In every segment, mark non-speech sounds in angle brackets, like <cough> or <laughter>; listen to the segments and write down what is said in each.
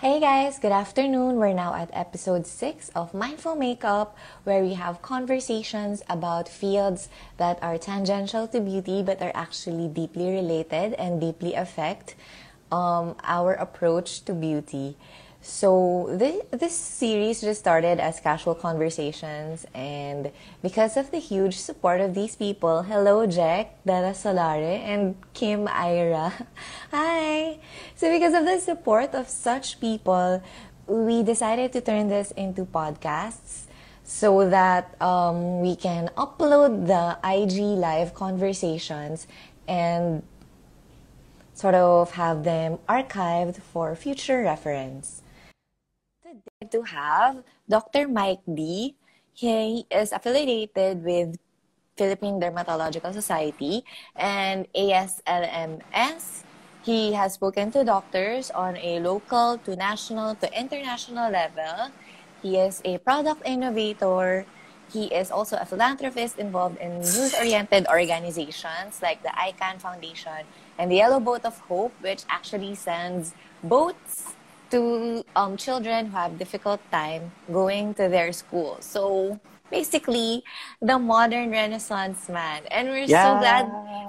Hey guys, good afternoon. We're now at episode 6 of Mindful Makeup, where we have conversations about fields that are tangential to beauty but are actually deeply related and deeply affect um, our approach to beauty. So this, this series just started as casual conversations and because of the huge support of these people, hello Jack, Dara Solare, and Kim Ira. <laughs> Hi! So because of the support of such people, we decided to turn this into podcasts so that um, we can upload the IG live conversations and sort of have them archived for future reference to have Dr. Mike D. He is affiliated with Philippine Dermatological Society and ASLMS. He has spoken to doctors on a local to national to international level. He is a product innovator. He is also a philanthropist involved in youth-oriented organizations like the ICANN Foundation and the Yellow Boat of Hope, which actually sends boats to um, children who have difficult time going to their school. So basically, the modern Renaissance man. And we're yeah. so glad.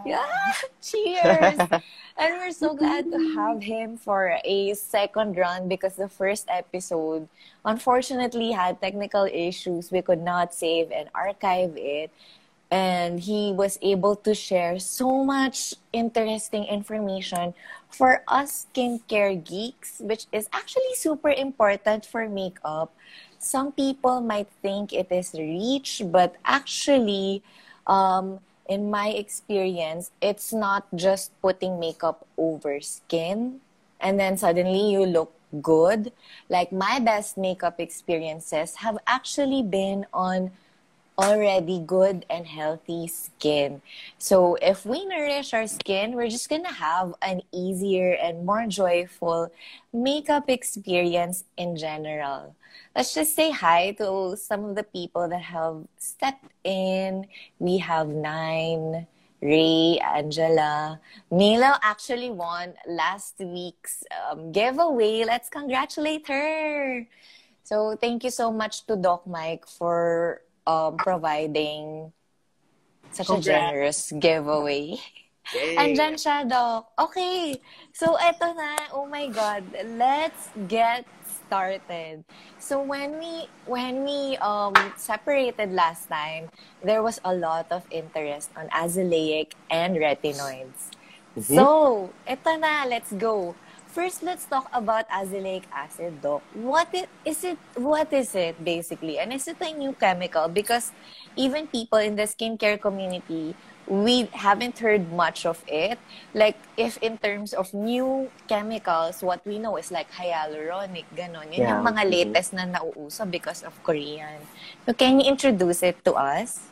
Yeah, <laughs> cheers. <laughs> and we're so glad to have him for a second run because the first episode unfortunately had technical issues. We could not save and archive it and he was able to share so much interesting information for us skincare geeks, which is actually super important for makeup. Some people might think it is reach, but actually, um, in my experience, it's not just putting makeup over skin and then suddenly you look good. Like my best makeup experiences have actually been on already good and healthy skin. So if we nourish our skin, we're just gonna have an easier and more joyful makeup experience in general. Let's just say hi to some of the people that have stepped in. We have nine. Ray, Angela. Mila actually won last week's um, giveaway. Let's congratulate her. So thank you so much to Doc Mike for um, providing such Congrats. a generous giveaway. Yay. Andyan siya, Doc. Okay. So, eto na. Oh my God. Let's get started. So, when we, when we um, separated last time, there was a lot of interest on azelaic and retinoids. Mm-hmm. So, eto na. Let's go. First, let's talk about azelaic acid, Doc. What it, is it? What is it basically? And is it a new chemical? Because even people in the skincare community, we haven't heard much of it. Like, if in terms of new chemicals, what we know is like hyaluronic, ganon. Yun yeah. yung mga mm-hmm. latest na nauuso because of Korean. So, can you introduce it to us?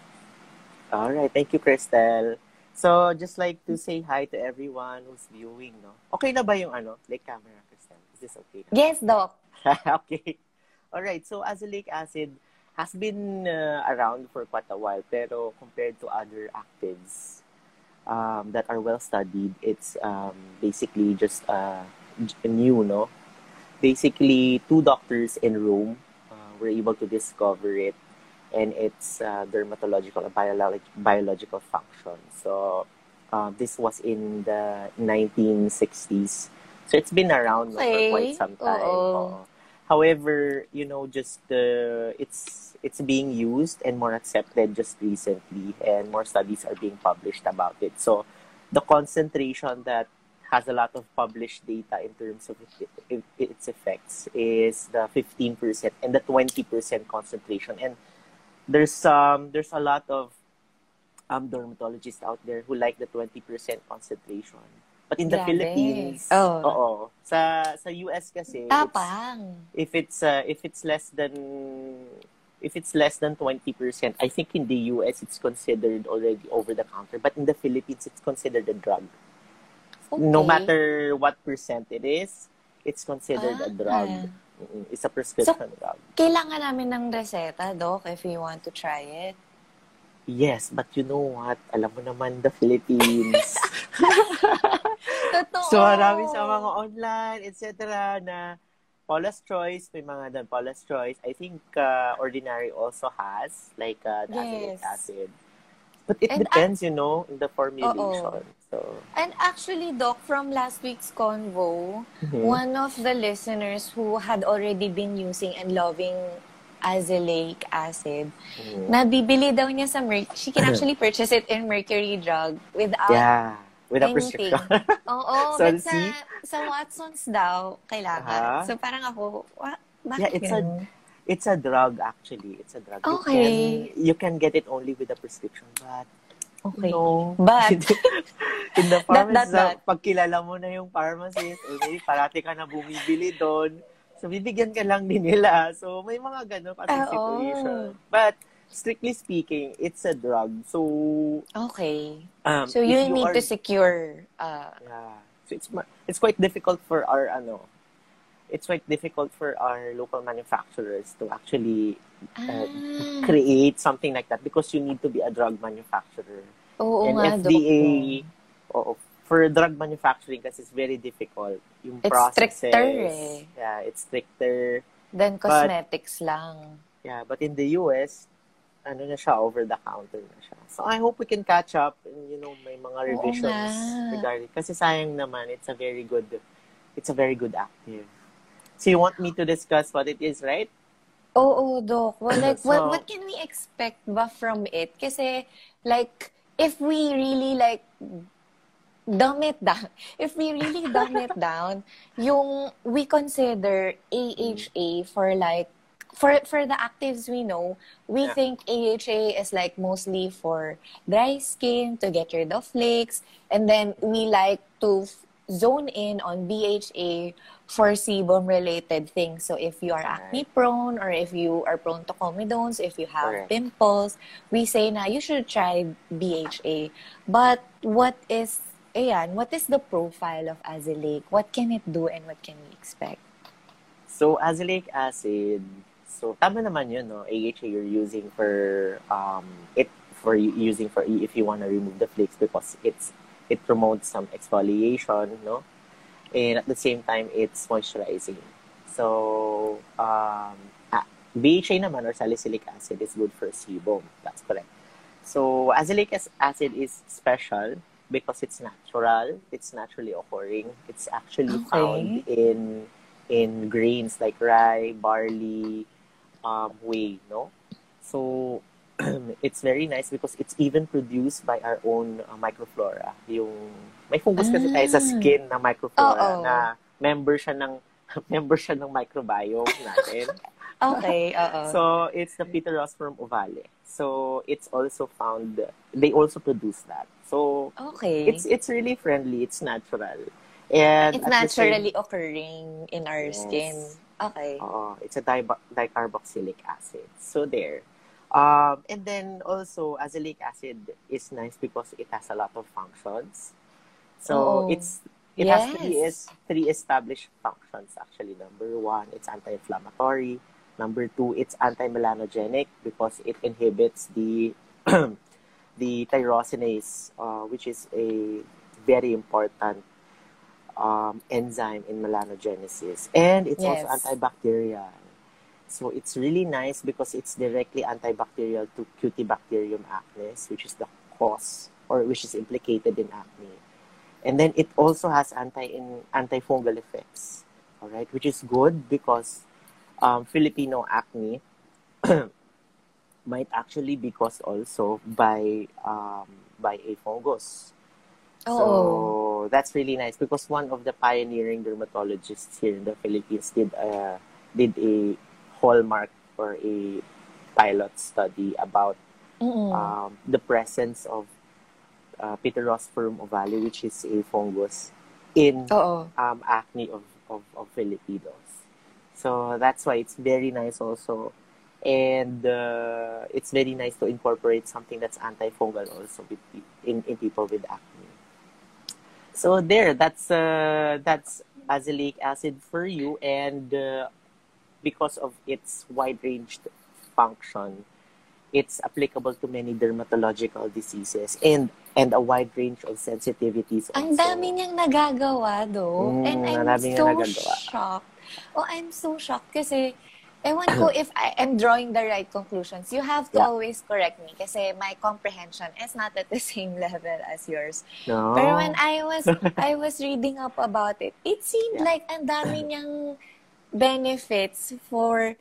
All right. Thank you, Crystal. So, just like to say hi to everyone who's viewing, no? Okay na ba yung ano, like camera, Kristen? Is this okay? Yes, Doc. <laughs> okay. All right. So, azelaic acid has been uh, around for quite a while, pero compared to other actives um, that are well studied, it's um, basically just uh, new, no? Basically, two doctors in Rome uh, were able to discover it and its uh, dermatological and biologic, biological function. So uh, this was in the 1960s. So it's been around okay. for quite some time. Uh, however, you know, just uh, it's it's being used and more accepted just recently, and more studies are being published about it. So the concentration that has a lot of published data in terms of it, its effects is the 15% and the 20% concentration. And there's um there's a lot of um dermatologists out there who like the 20% concentration. But in the Grabe. Philippines, oh. oo, sa sa US kasi Tapang. if it's uh, if it's less than if it's less than 20%, I think in the US it's considered already over the counter, but in the Philippines it's considered a drug. Okay. No matter what percent it is, it's considered ah. a drug. It's a prescription so, drug. kailangan namin ng reseta, Doc, if you want to try it? Yes, but you know what? Alam mo naman, the Philippines. <laughs> Totoo. So, marami sa mga online, etc. na Paula's Choice, may mga doon. Paula's Choice. I think uh, Ordinary also has, like, uh, azelaic Yes. acid. But it And depends, you know, in the formulation. So, And actually, Doc, from last week's convo, mhm. one of the listeners who had already been using and loving azelaic acid, Mhm. nabibili daw niya sa Merc. She can actually purchase it in Mercury Drug without yeah, with a anything. prescription. <laughs> Oo, So, but sa, sa Watson's daw, kailangan. Aha. So parang ako, wa, Yeah, bakit it's a ganun? it's a drug actually. It's a drug. Okay. You can, you can get it only with a prescription, but Okay. no. But, <laughs> in the <laughs> That, pharmacy, that, that. pag kilala mo na yung pharmacist, or maybe parati ka na bumibili doon, so bibigyan ka lang din nila. So may mga ganun kasi oo. situation. But strictly speaking, it's a drug. So okay. um, So if you need are- to secure, uh, Yeah. So it's it's quite difficult for our ano. It's quite difficult for our local manufacturers to actually ah, create something like that because you need to be a drug manufacturer. oo and nga. FDA, oo, for drug manufacturing kasi it's very difficult. Yung It's processes. stricter eh. Yeah, it's stricter. Then cosmetics lang. Yeah, but in the US, ano na siya, over the counter na siya. So I hope we can catch up and you know, may mga revisions regarding kasi sayang naman it's a very good it's a very good active. So you want me to discuss what it is, right? Oo, Doc. Well, like, <laughs> what, So- what can we expect ba from it? Kasi, like, if we really, like, dumb it down, <laughs> if we really dumb it <laughs> down, yung we consider AHA for, like, for for the actives we know, we Yeah. think AHA is like mostly for dry skin to get rid of flakes, and then we like to zone in on BHA for sebum related things. So if you are acne prone or if you are prone to comedones, if you have Correct. pimples, we say na you should try BHA. But what is ayan, what is the profile of azelaic? What can it do and what can we expect? So azelaic acid, so tama naman yun, no? AHA you're using for um it for using for if you want to remove the flakes because it's it promotes some exfoliation, no? And at the same time it's moisturizing. So um ah, BHA naman or salicylic acid is good for sebum. That's correct. So azelaic acid is special because it's natural, it's naturally occurring. It's actually Okay. found in in grains like rye, barley, um, whey, no? So, <clears throat> it's very nice because it's even produced by our own uh, microflora. Yung, may fungus kasi tayo sa Ah. skin na microflora Oo. na member siya ng <laughs> member siya ng microbiome natin. <laughs> Okay, oo. So, it's the Pterosperm ovale. So, it's also found, they also produce that. So, okay. it's it's really friendly, it's natural. And It's at the same- naturally occurring in our Yes. skin. Okay. Oo, it's a di- dicarboxylic acid. So there. Um, and then also, azelaic acid is nice because it has a lot of functions. So Oo. it's it has three Yes. is three established functions actually. Number one, it's anti-inflammatory. Number two, it's anti-melanogenic because it inhibits the <clears throat> the tyrosinase, uh, which is a very important um, enzyme in melanogenesis. And it's also antibacterial. So it's really nice because it's directly antibacterial to Cutibacterium acnes, which is the cause or which is implicated in acne. And then it also has anti in antifungal effects, all right, which is good because um, Filipino acne <clears throat> might actually be caused also by um, by a fungus. Oh. So that's really nice because one of the pioneering dermatologists here in the Philippines did a did a hallmark or a pilot study about um, the presence of uh, Pityrosporum ovale, which is a fungus, in Oo. um, acne of, of, of Filipinos. So that's why it's very nice also. And uh, it's very nice to incorporate something that's antifungal also with, in, in people with acne. So there, that's uh, that's azelaic acid for you, and uh, because of its wide-ranged function, it's applicable to many dermatological diseases and and a wide range of sensitivities Ang also. dami niyang nagagawa, though. Mm, and I'm so shocked. Oh, I'm so shocked kasi ewan ko if I am drawing the right conclusions. You have to Yeah. always correct me kasi my comprehension is not at the <laughs> same level as yours. No? Pero when I was <laughs> I was reading up about it, it seemed Yeah. like ang dami niyang benefits for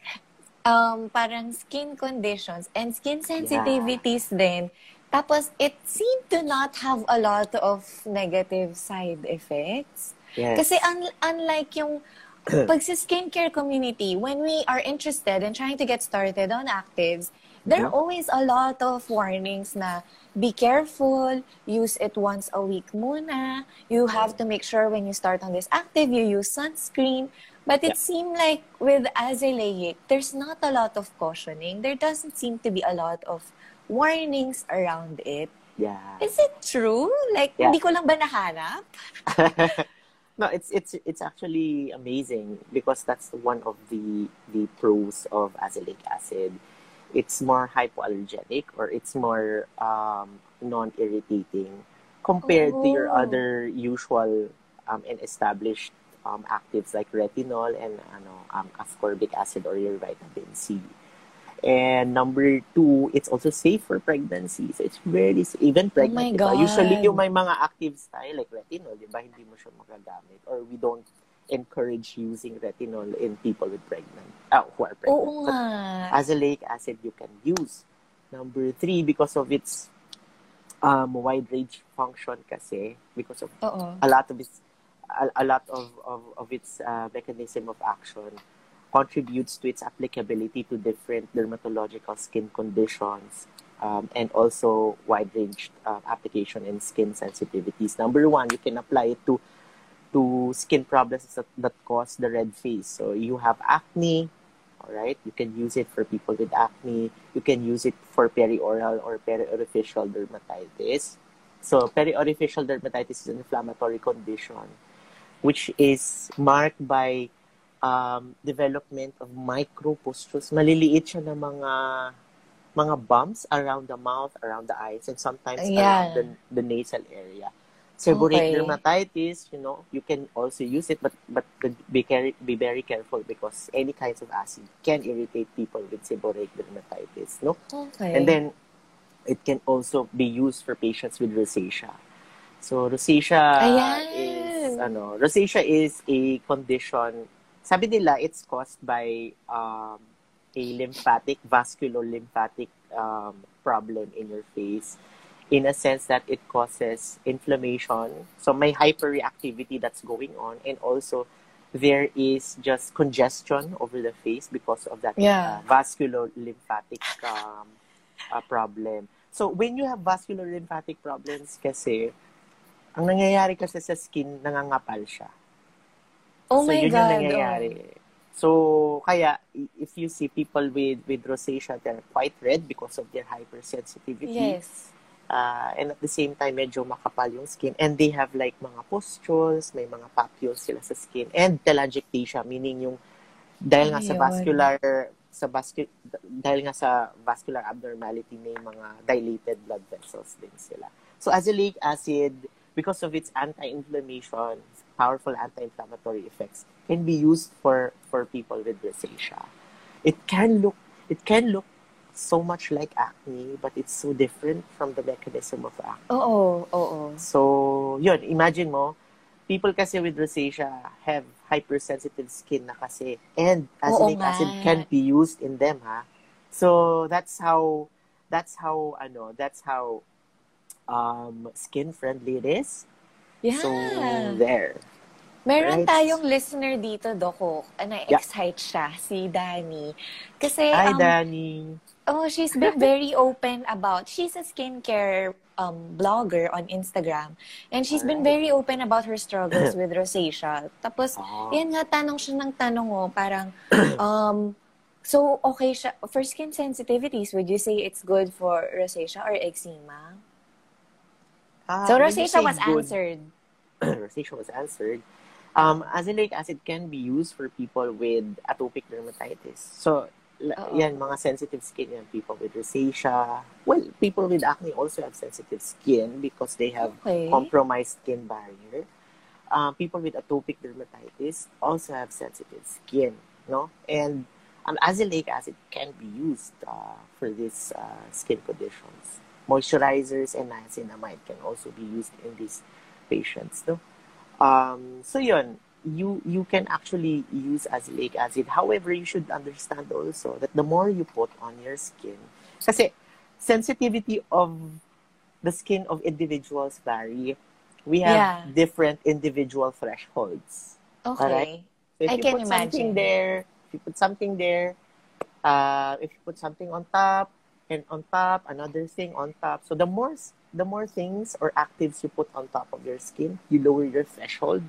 um parang skin conditions and skin sensitivities din. Tapos it seemed to not have a lot of negative side effects. yes. Kasi un- unlike yung <clears throat> pag sa skincare community, when we are interested in trying to get started on actives, there are always a lot of warnings na be careful, use it once a week muna. You have to make sure when you start on this active, you use sunscreen. But it Yeah. seemed like with azelaic, there's not a lot of cautioning. There doesn't seem to be a lot of warnings around it. yeah. Is it true? Like, Yeah. hindi ko lang ba nahanap? <laughs> no, it's it's it's actually amazing because that's one of the the pros of azelaic acid. It's more hypoallergenic or it's more um, non-irritating compared to your Oh. other usual um, and established um, actives like retinol and ano, um, ascorbic acid or your vitamin C. And number two, it's also safe for pregnancy. So it's very, even pregnant. my diba? Usually, yung may mga actives tayo, like retinol, di ba, hindi mo siya magagamit. Or we don't encourage using retinol in people with pregnant, ah, who are pregnant. Oo But nga. azelaic acid you can use. Number three, because of its um, wide range function kasi, because of Oo. a lot of its a, a lot of, of, of its uh, mechanism of action contributes to its applicability to different dermatological skin conditions um, and also wide range uh, application in skin sensitivities. Number one, you can apply it to to skin problems that, that cause the red face. So you have acne, all right? You can use it for people with acne. You can use it for perioral or periorificial dermatitis. So periorificial dermatitis is an inflammatory condition which is marked by um, development of micropustules. Maliliit siya na mga mga bumps around the mouth, around the eyes, and sometimes Yeah. around the, the nasal area. Seborrheic Okay. dermatitis, you know, you can also use it, but but be, care, be very careful because any kinds of acid can irritate people with seborrheic dermatitis, no? Okay. And then it can also be used for patients with rosacea. So rosacea Ayan. is ano, rosacea is a condition. Sabi nila it's caused by um, a lymphatic vascular lymphatic um, problem in your face in a sense that it causes inflammation. So may hyperreactivity that's going on and also there is just congestion over the face because of that Yeah. uh, vascular lymphatic um, uh, problem. So when you have vascular lymphatic problems kasi ang nangyayari kasi sa skin nangangapal siya. Oh so my yun God. yung nangyayari. So kaya if you see people with with rosacea they're quite red because of their oh. hypersensitivity. Yes. Uh, and at the same time, medyo makapal yung skin. And they have like mga pustules, may mga papules sila sa skin. And telangiectasia, meaning yung dahil nga sa Ayun. vascular sa vascu- dahil nga sa vascular abnormality may mga dilated blood vessels din sila. So azelaic acid because of its anti-inflammation, powerful anti-inflammatory effects can be used for for people with rosacea. It can look it can look so much like acne but it's so different from the mechanism of acne. Oo, oo. So, yun, imagine mo, people kasi with rosacea have hypersensitive skin na kasi. And azelaic nga. acid can be used in them, ha? So, that's how, that's how, ano, that's how um, skin-friendly it is. Yeah. So, there. Meron Right. tayong listener dito, Doko. Na-excite siya, si Dani. Kasi, Hi, um, Danny. oh, she's been very <laughs> open about, she's a skincare um, blogger on Instagram. And she's been very open about her struggles <clears throat> with rosacea. Tapos, Oh. yan nga, tanong siya ng tanong, oh, parang, <clears throat> um, so, okay siya, for skin sensitivities, would you say it's good for rosacea or eczema? Ah, So, rosacea was good- answered. <clears throat> rosacea was answered. Um, azelaic acid can be used for people with atopic dermatitis. So, Oo. yan, mga sensitive skin yan. People with rosacea. Well, people with acne also have sensitive skin because they have Okay. compromised skin barrier. Um, people with atopic dermatitis also have sensitive skin, no? And um, azelaic acid can be used uh, for these uh, skin conditions. Moisturizers and niacinamide can also be used in these patients, no? Um, so yun, you you can actually use azelaic acid. However, you should understand also that the more you put on your skin, kasi sensitivity of the skin of individuals vary. We have Yeah. different individual thresholds. Okay. Alright. So if I you can put something imagine. there, if you put something there, uh, if you put something on top and on top, another thing on top. So the more the more things or actives you put on top of your skin, you lower your threshold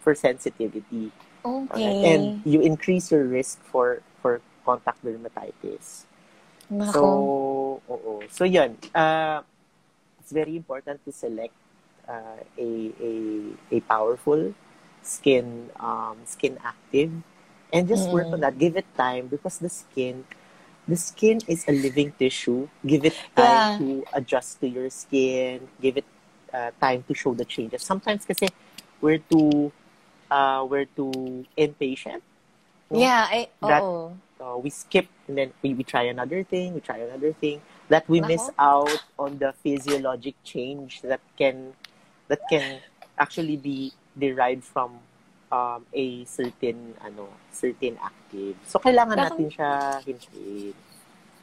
for sensitivity. Okay. Alright? And you increase your risk for for contact dermatitis. Nako. So, oo. So, yun. Uh, it's very important to select uh, a, a, a powerful skin, um, skin active. And just work on Mm. that. Give it time because the skin, the skin is a living tissue. Give it time Yeah. to adjust to your skin. Give it uh, time to show the changes. Sometimes kasi we're too, uh, we're too impatient. no? Yeah, I, That- oo. uh, we skip and then we, we try another thing, we try another thing that we miss Nako. out on the physiologic change that can that can actually be derived from um, a certain ano certain active. So kailangan Nako. natin siya hintayin,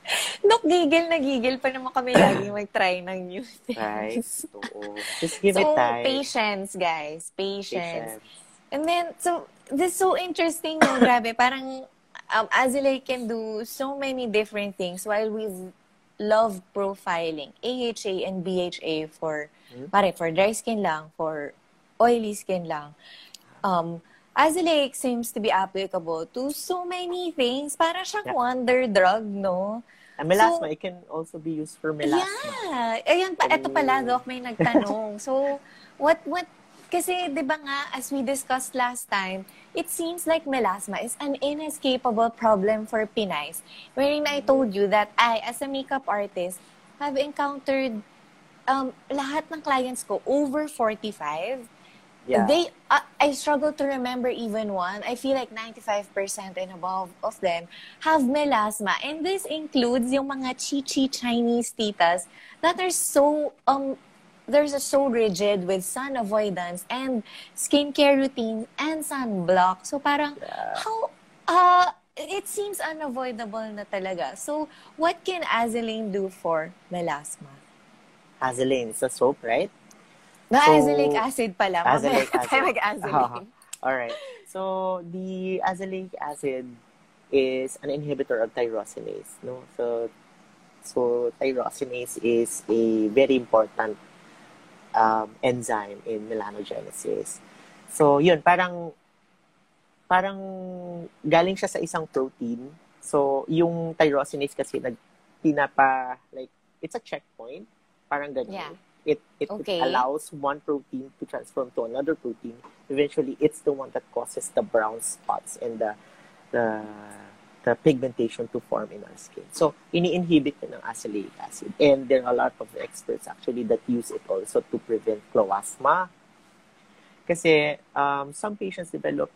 <laughs> Dok, gigil na gigil pa naman kami lagi <coughs> mag-try ng new things. right? Oo. Just give it so, time. patience, guys. Patience. Patience. And then, so, this is so interesting, no? Grabe, parang um, Azilay can do so many different things while we love profiling AHA and BHA for, Hmm. pare, for dry skin lang, for oily skin lang. Um, Azilaic seems to be applicable to so many things. Para siyang Yeah. wonder drug, no? And melasma, it can also be used for melasma. Yeah. Ayun pa, eto pala, Doc, may nagtanong. <laughs> so, what, what, kasi, di ba nga, as we discussed last time, it seems like melasma is an inescapable problem for Pinays. Wherein I told you that I, as a makeup artist, have encountered um, lahat ng clients ko over 45. Yeah. They, uh, I struggle to remember even one. I feel like 95% and above of them have melasma. And this includes yung mga chi-chi Chinese titas that are so, um, they're so rigid with sun avoidance and skincare routine and sunblock. So parang, Yeah. how, uh, it seems unavoidable na talaga. So, what can Azelane do for melasma? Azelane, it's a soap, right? Na So, azelaic acid pala. azelaic Mamaya tayo acid. mag-azelaic. <laughs> All right. So the azelaic acid is an inhibitor of tyrosinase, no? So so tyrosinase is a very important um, enzyme in melanogenesis. So yun, parang parang galing siya sa isang protein. So yung tyrosinase kasi nag pinapa like it's a checkpoint, parang ganyan. Yeah. It, it, Okay. it allows one protein to transform to another protein. Eventually, it's the one that causes the brown spots and the the the pigmentation to form in our skin. So, ini-inhibit ng azelaic acid. And there are a lot of experts actually that use it also to prevent chloasma. Kasi um, some patients develop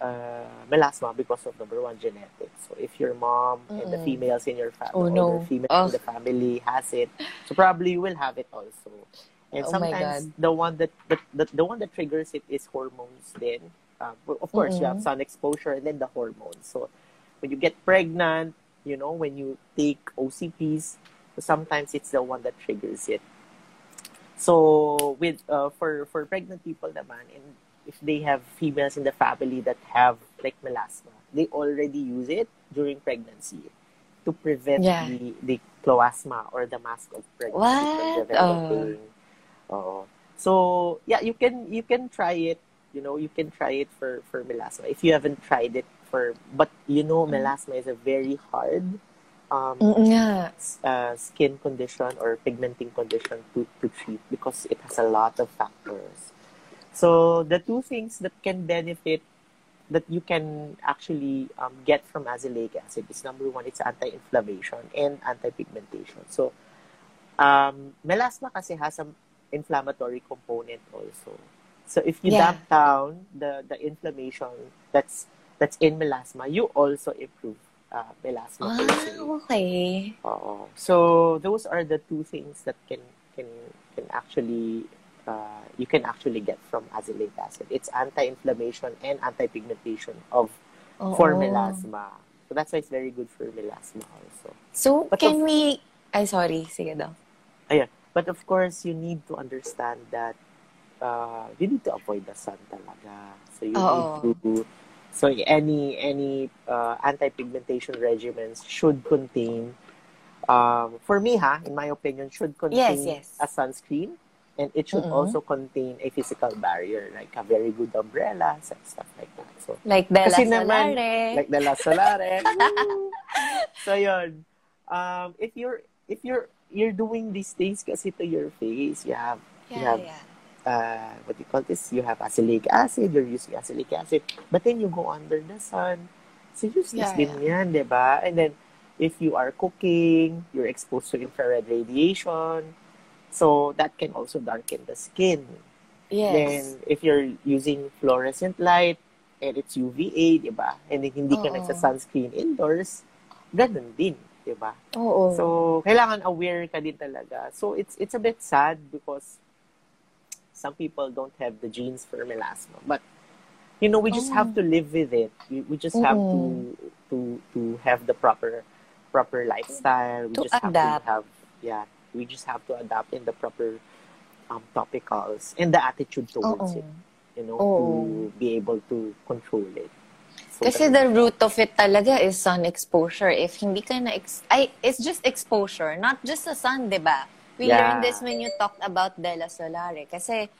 uh, melasma because of number one, genetics. So, if your mom and the Mm-mm. females in your family, Oh, or the female Ugh. in the family has it, so probably you will have it also. And Oh sometimes the one that the, the, the one that triggers it is hormones then. Uh, of course, you have sun exposure and then the hormones. So when you get pregnant, you know, when you take OCPs, sometimes it's the one that triggers it. So with uh, for for pregnant people naman, and if they have females in the family that have like melasma, they already use it during pregnancy to prevent Yeah. the the chloasma or the mask of pregnancy What? from developing. Oo. So yeah, you can you can try it. You know, you can try it for for melasma if you haven't tried it for. But you know, Mm. melasma is a very hard um, Mm, nga. s- uh, skin condition or pigmenting condition to, to treat because it has a lot of factors. So the two things that can benefit that you can actually um, get from azelaic acid is number one, it's anti-inflammation and anti-pigmentation. So, um, melasma kasi has an inflammatory component also. So if you Yeah. damp down the the inflammation that's that's in melasma, you also improve uh, melasma. Ah, okay. Oo. So those are the two things that can can can actually uh, you can actually get from azelaic acid. It's anti-inflammation and anti-pigmentation of for melasma. So that's why it's very good for melasma also. So, But can of- we... Ay, sorry. Sige daw. Ayan. But of course, you need to understand that uh, you need to avoid the sun talaga. So you Oo. need to so any any uh, anti-pigmentation regimens should contain um, for me ha, in my opinion, should contain Yes, yes. a sunscreen and it should Mm-mm. also contain a physical barrier like a very good umbrella and stuff like that. So Like Bella Kasi naman, Solare. like the La Solare. <laughs> So yun. Um, if you're if you're you're doing these things kasi to your face, you have you yeah, have yeah. uh, what do you call this? You have azelaic acid, you're using azelaic acid, but then you go under the sun. So useless Yeah, din yan, di ba? And then, if you are cooking, you're exposed to infrared radiation, so that can also darken the skin. Yes. Then, if you're using fluorescent light and it's UVA, di ba? And hindi ka Oo. nagsa-sunscreen indoors, ganun din, di ba? Oo. So, kailangan aware ka din talaga. So, it's it's a bit sad because some people don't have the genes for melasma. But, you know, we just Oh. have to live with it. We, we just have to to to have the proper proper lifestyle. We To just have adapt. to have yeah, we just have to adapt in the proper um, topicals and the attitude towards Oo. it. You know, Oo. to be able to control it. So, Kasi the root of it talaga is sun exposure. If hindi ka na... Ex- ay, it's just exposure, not just the sun, di ba? We Yeah. learned this when you talked about Della Solare. Kasi,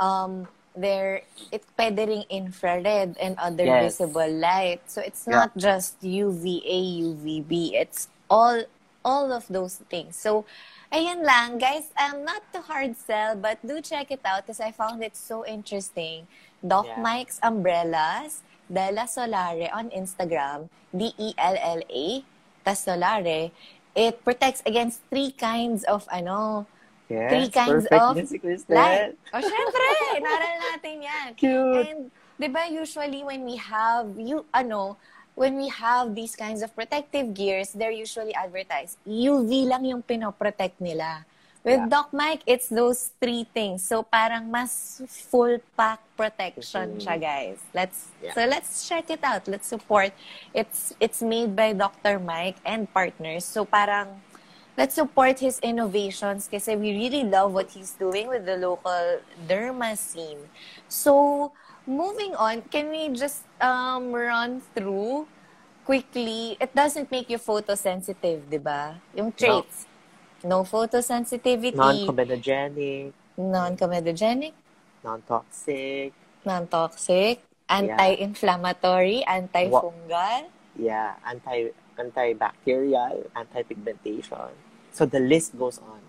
um, there, it pwede ring infrared and other Yes. visible light. So, it's Yeah. not just UVA, UVB. It's all all of those things. So, ayun lang, guys. Um, not to hard sell, but do check it out because I found it so interesting. Doc Yeah. Mike's Umbrellas, Della Solare on Instagram, D-E-L-L-A, tas Solare. It protects against three kinds of, ano, yes, three kinds of si light. O, syempre, naral natin yan. <laughs> Cute. And, di ba, usually when we have, you, ano, when we have these kinds of protective gears, they're usually advertised. UV lang yung pinoprotect nila. With Yeah. Doc Mike, it's those three things. So, parang mas full pack protection Mhm. siya, guys. Let's, Yeah. so let's check it out. Let's support. It's, it's made by Dr. Mike and partners. So, parang, let's support his innovations kasi we really love what he's doing with the local derma scene. So, moving on, can we just um, run through quickly? It doesn't make you photosensitive, di ba? Yung traits. No, photosensitivity, Non-comedogenic, non-comedogenic, non-toxic, non-toxic, anti-inflammatory, antifungal. yeah, anti antibacterial, anti-pigmentation. So the list goes on.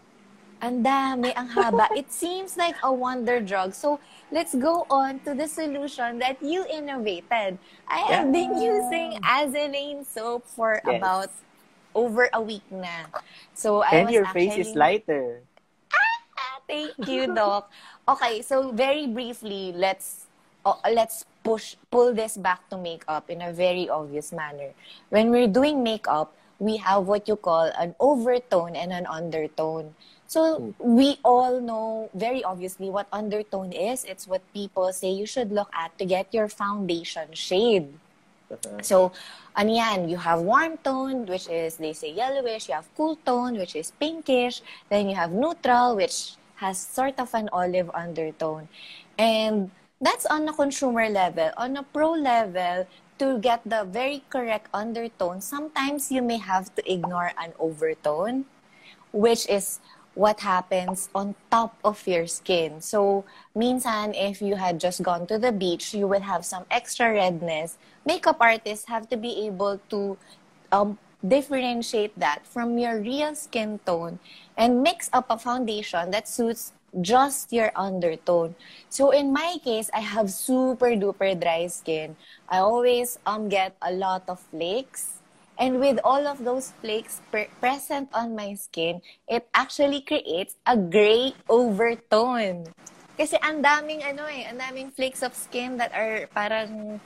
Ang dami, ang haba. It <laughs> seems like a wonder drug. So, let's go on to the solution that you innovated. I have been using Azelaine soap for Yes. about over a week na. So, I and was your face is lighter. Ah, Thank you, Doc. Okay, so very briefly, let's oh, let's push pull this back to makeup in a very obvious manner. When we're doing makeup, we have what you call an overtone and an undertone. So we all know very obviously what undertone is. It's what people say you should look at to get your foundation shade. Uh-huh. So, ano yan? You have warm tone, which is, they say, yellowish. You have cool tone, which is pinkish. Then you have neutral, which has sort of an olive undertone. And that's on a consumer level. On a pro level, to get the very correct undertone, sometimes you may have to ignore an overtone, which is what happens on top of your skin. So, minsan, if you had just gone to the beach, you will have some extra redness. Makeup artists have to be able to um, differentiate that from your real skin tone and mix up a foundation that suits just your undertone. So in my case, I have super duper dry skin. I always um get a lot of flakes. And with all of those flakes pre- present on my skin, it actually creates a gray overtone. Kasi ang daming ano eh, ang daming flakes of skin that are parang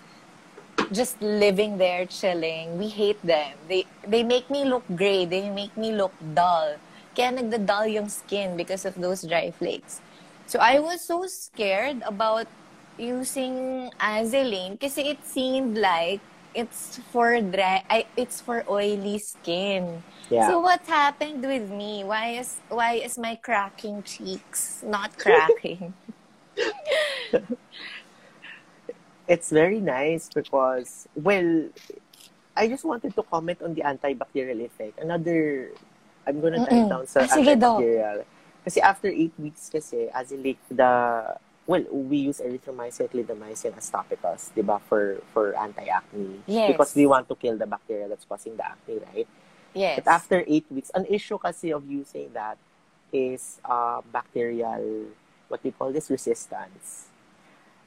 just living there chilling. We hate them. They they make me look gray. They make me look dull. Kaya nagda-dull yung skin because of those dry flakes. So I was so scared about using Azilane kasi it seemed like it's for dry I, it's for oily skin. Yeah. So what happened with me? Why is why is my cracking cheeks not cracking? <laughs> <laughs> it's very nice because, well, I just wanted to comment on the antibacterial effect. Another, I'm gonna tie it down sa Ah, sige daw. Kasi after eight weeks kasi, as in like the, well, we use erythromycin, clindamycin as topicals, di ba, for, for anti-acne. Yes. Because we want to kill the bacteria that's causing the acne, right? yes. But after eight weeks, an issue kasi of using that is uh, bacterial, what we call this, resistance.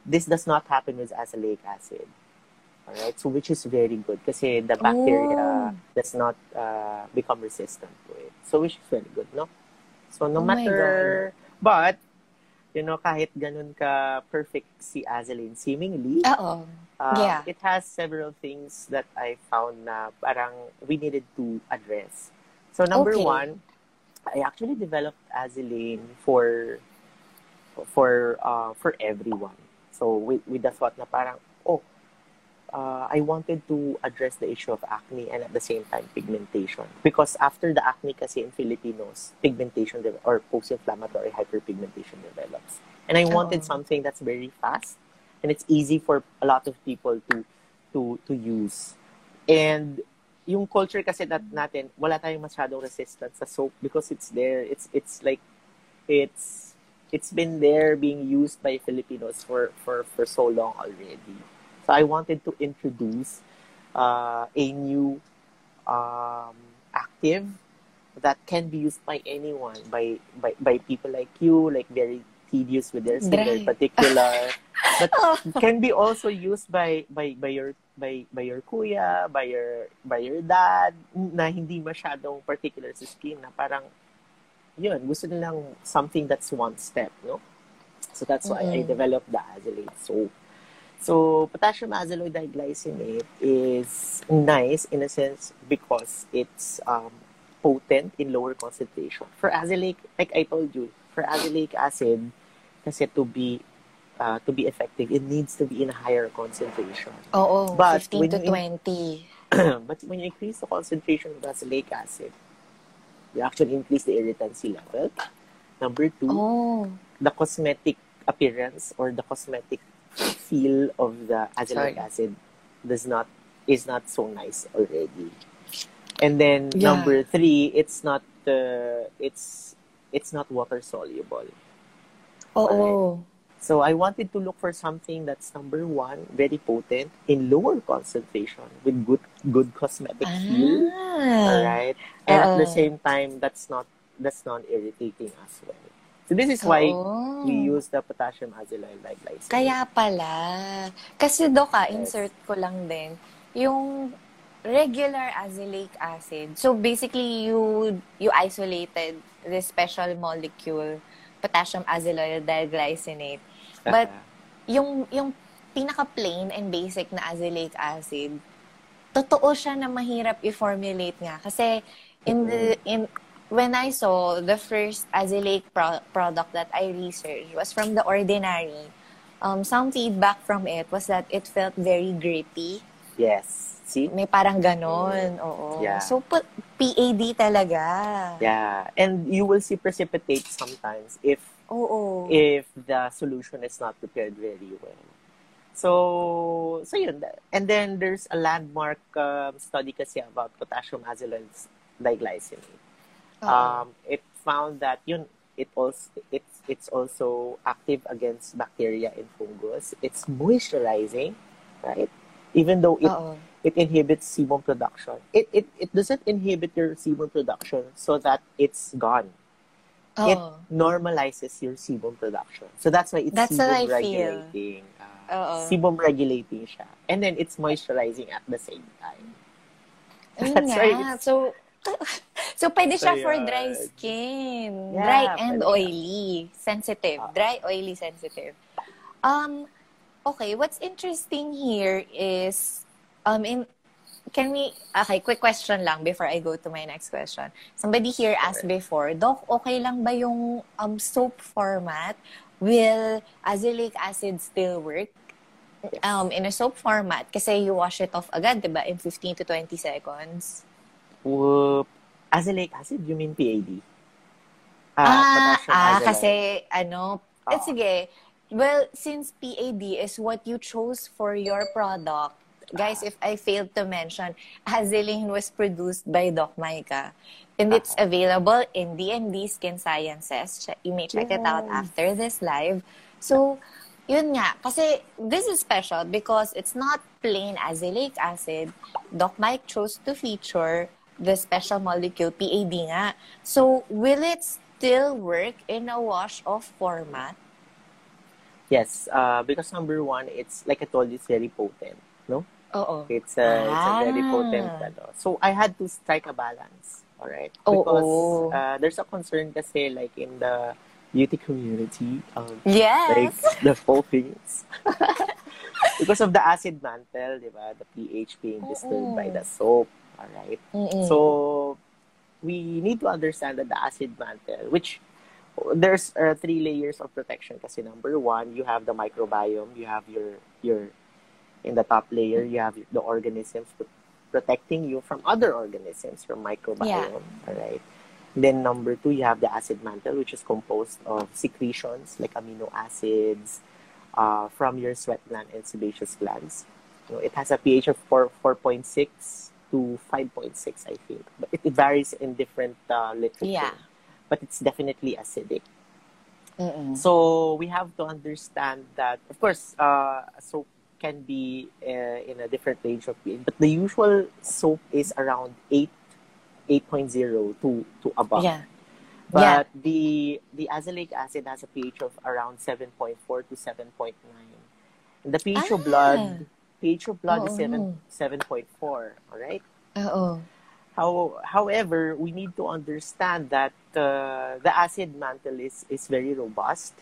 This does not happen with azelaic acid. Alright? So, which is very good kasi the bacteria Oh. does not uh, become resistant to it. So, which is very good, no? So, no Oh matter, but, you know, kahit ganun ka perfect si Azelene seemingly, Oo. uh, Yeah. It has several things that I found na parang we needed to address. So number Okay. one, I actually developed Azilane for for uh, for everyone. So with with the thought na parang oh, uh, I wanted to address the issue of acne and at the same time pigmentation because after the acne kasi in Filipinos, pigmentation de- or post-inflammatory hyperpigmentation develops. And I wanted Oo. something that's very fast and it's easy for a lot of people to to to use. And yung culture kasi nat natin, wala tayong masyadong resistance sa soap because it's there. It's it's like it's it's been there being used by Filipinos for for for so long already. So I wanted to introduce uh, a new um, active that can be used by anyone, by by by people like you, like very tedious with their skin, very particular. <laughs> but Oh. can be also used by by by your by by your kuya, by your by your dad na hindi masyadong particular sa skin na parang yun, gusto nilang something that's one step, no? So that's why I Mm-mm. developed the Azalate soap. So potassium azelaic diglycinate is nice in a sense because it's um, potent in lower concentration. For azelaic, like I told you, for azelaic acid, kasi to be uh, to be effective, it needs to be in higher concentration. Oo, But 15 when to you- 20. <clears throat> but when you increase the concentration of azelaic acid, you actually increase the irritancy level. Number two, Oh. the cosmetic appearance or the cosmetic feel of the azelaic acid does not is not so nice already. And then Yeah. number three, it's not uh, it's it's not water soluble. Oh, So I wanted to look for something that's number one, very potent in lower concentration with good good cosmetic feel. Ah. Alright? And at the same time, that's not that's not irritating as well. So this is why Oo. we use the potassium azelaic glycinate. Kaya pala. Kasi do ka, Yes. insert ko lang din, yung regular azelaic acid. So basically, you you isolated this special molecule, potassium azelaic diglycinate. But yung yung pinaka plain and basic na azelaic acid, totoo siya na mahirap i-formulate nga kasi in the in when I saw the first azelaic pro- product that I researched was from the ordinary. Um, some feedback from it was that it felt very gritty. yes. See? May parang ganon. Oo. Yeah. So, pu- PAD talaga. Yeah. And you will see precipitate sometimes if Oo. if the solution is not prepared very well. So, so yun. And then there's a landmark um, study kasi about potassium azelaic diglycinate. Um, it found that yun it also it's it's also active against bacteria and fungus. It's moisturizing, right? Even though it Oo. it inhibits sebum production, it it it doesn't inhibit your sebum production so that it's gone. it normalizes your sebum production. So that's why it's That's sebum regulating. Uh, sebum regulating siya. And then it's moisturizing at the same time. Ayun That's nga. why it's- So, so pwede siya So, for dry skin. Yeah, dry and oily. Sensitive. Ah. Dry, oily, sensitive. Um, okay, what's interesting here is, um, in, can we, okay, quick question lang before I go to my next question. Somebody here asked before, Doc, okay lang ba yung um, soap format? Will azelaic acid still work? Yes. Um, in a soap format, kasi you wash it off agad, di ba, in 15 to 20 seconds. Whoop. Azelaic acid, you mean PAD? Ah, ah, azelaic. kasi, ano, eh, sige, well, since PAD is what you chose for your product, guys, if I failed to mention, Azelane was produced by Doc Mike. And it's Ah. available in DMD Skin Sciences. You may check it out after this live. So, yun nga. Kasi this is special because it's not plain azelaic acid. Doc Mike chose to feature the special molecule PAD nga. So, will it still work in a wash-off format? Yes, uh, because number one, it's like I told you, it's very potent. No, Oo. it's a, it's a very Ah. potent. Ano. So I had to strike a balance. All right, Oo. because uh, there's a concern kasi like in the beauty community, um, like Yes! the Philippines, <laughs> because of the acid mantle, di ba? The pH being disturbed by the soap. All right. Mm-mm. So we need to understand that the acid mantle, which there's uh, three layers of protection. Kasi number one, you have the microbiome, you have your your in the top layer, you have the organisms pro- protecting you from other organisms from microbiome. All right. Then number two, you have the acid mantle, which is composed of secretions like amino acids uh, from your sweat gland and sebaceous glands. So it has a pH of 4, 4.6 to 5.6, I think. But it, it varies in different uh, literature. Yeah. But it's definitely acidic. Mm-mm. So we have to understand that, of course, uh, soap can be uh, in a different range of pH, but the usual soap is around 8, 8.0 to, to above. Yeah. But the the azelaic acid has a pH of around 7.4 to 7.9. The pH of Ah. blood, pH of blood is Oo. 7 7.4, all right? Oo. How, however, we need to understand that uh, the acid mantle is, is very robust.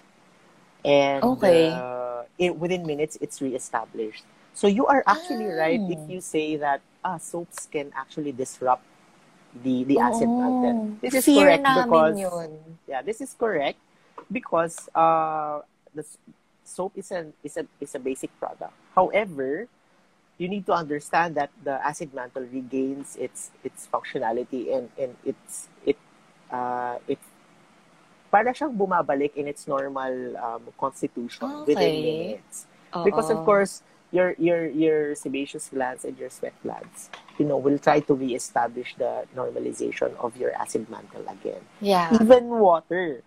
And Okay. uh, it, within minutes, it's reestablished. So you are actually right Ah. if you say that ah, soaps can actually disrupt the, the acid mantle. This is Fear correct because yun. yeah, this is correct because uh, the soap is a is a is a basic product. However, you need to understand that the acid mantle regains its its functionality and and it's it uh it para siyang bumabalik in its normal um, constitution within Okay. minutes. Because of course, your your your sebaceous glands and your sweat glands, you know, will try to reestablish the normalization of your acid mantle again. Yeah. Even water,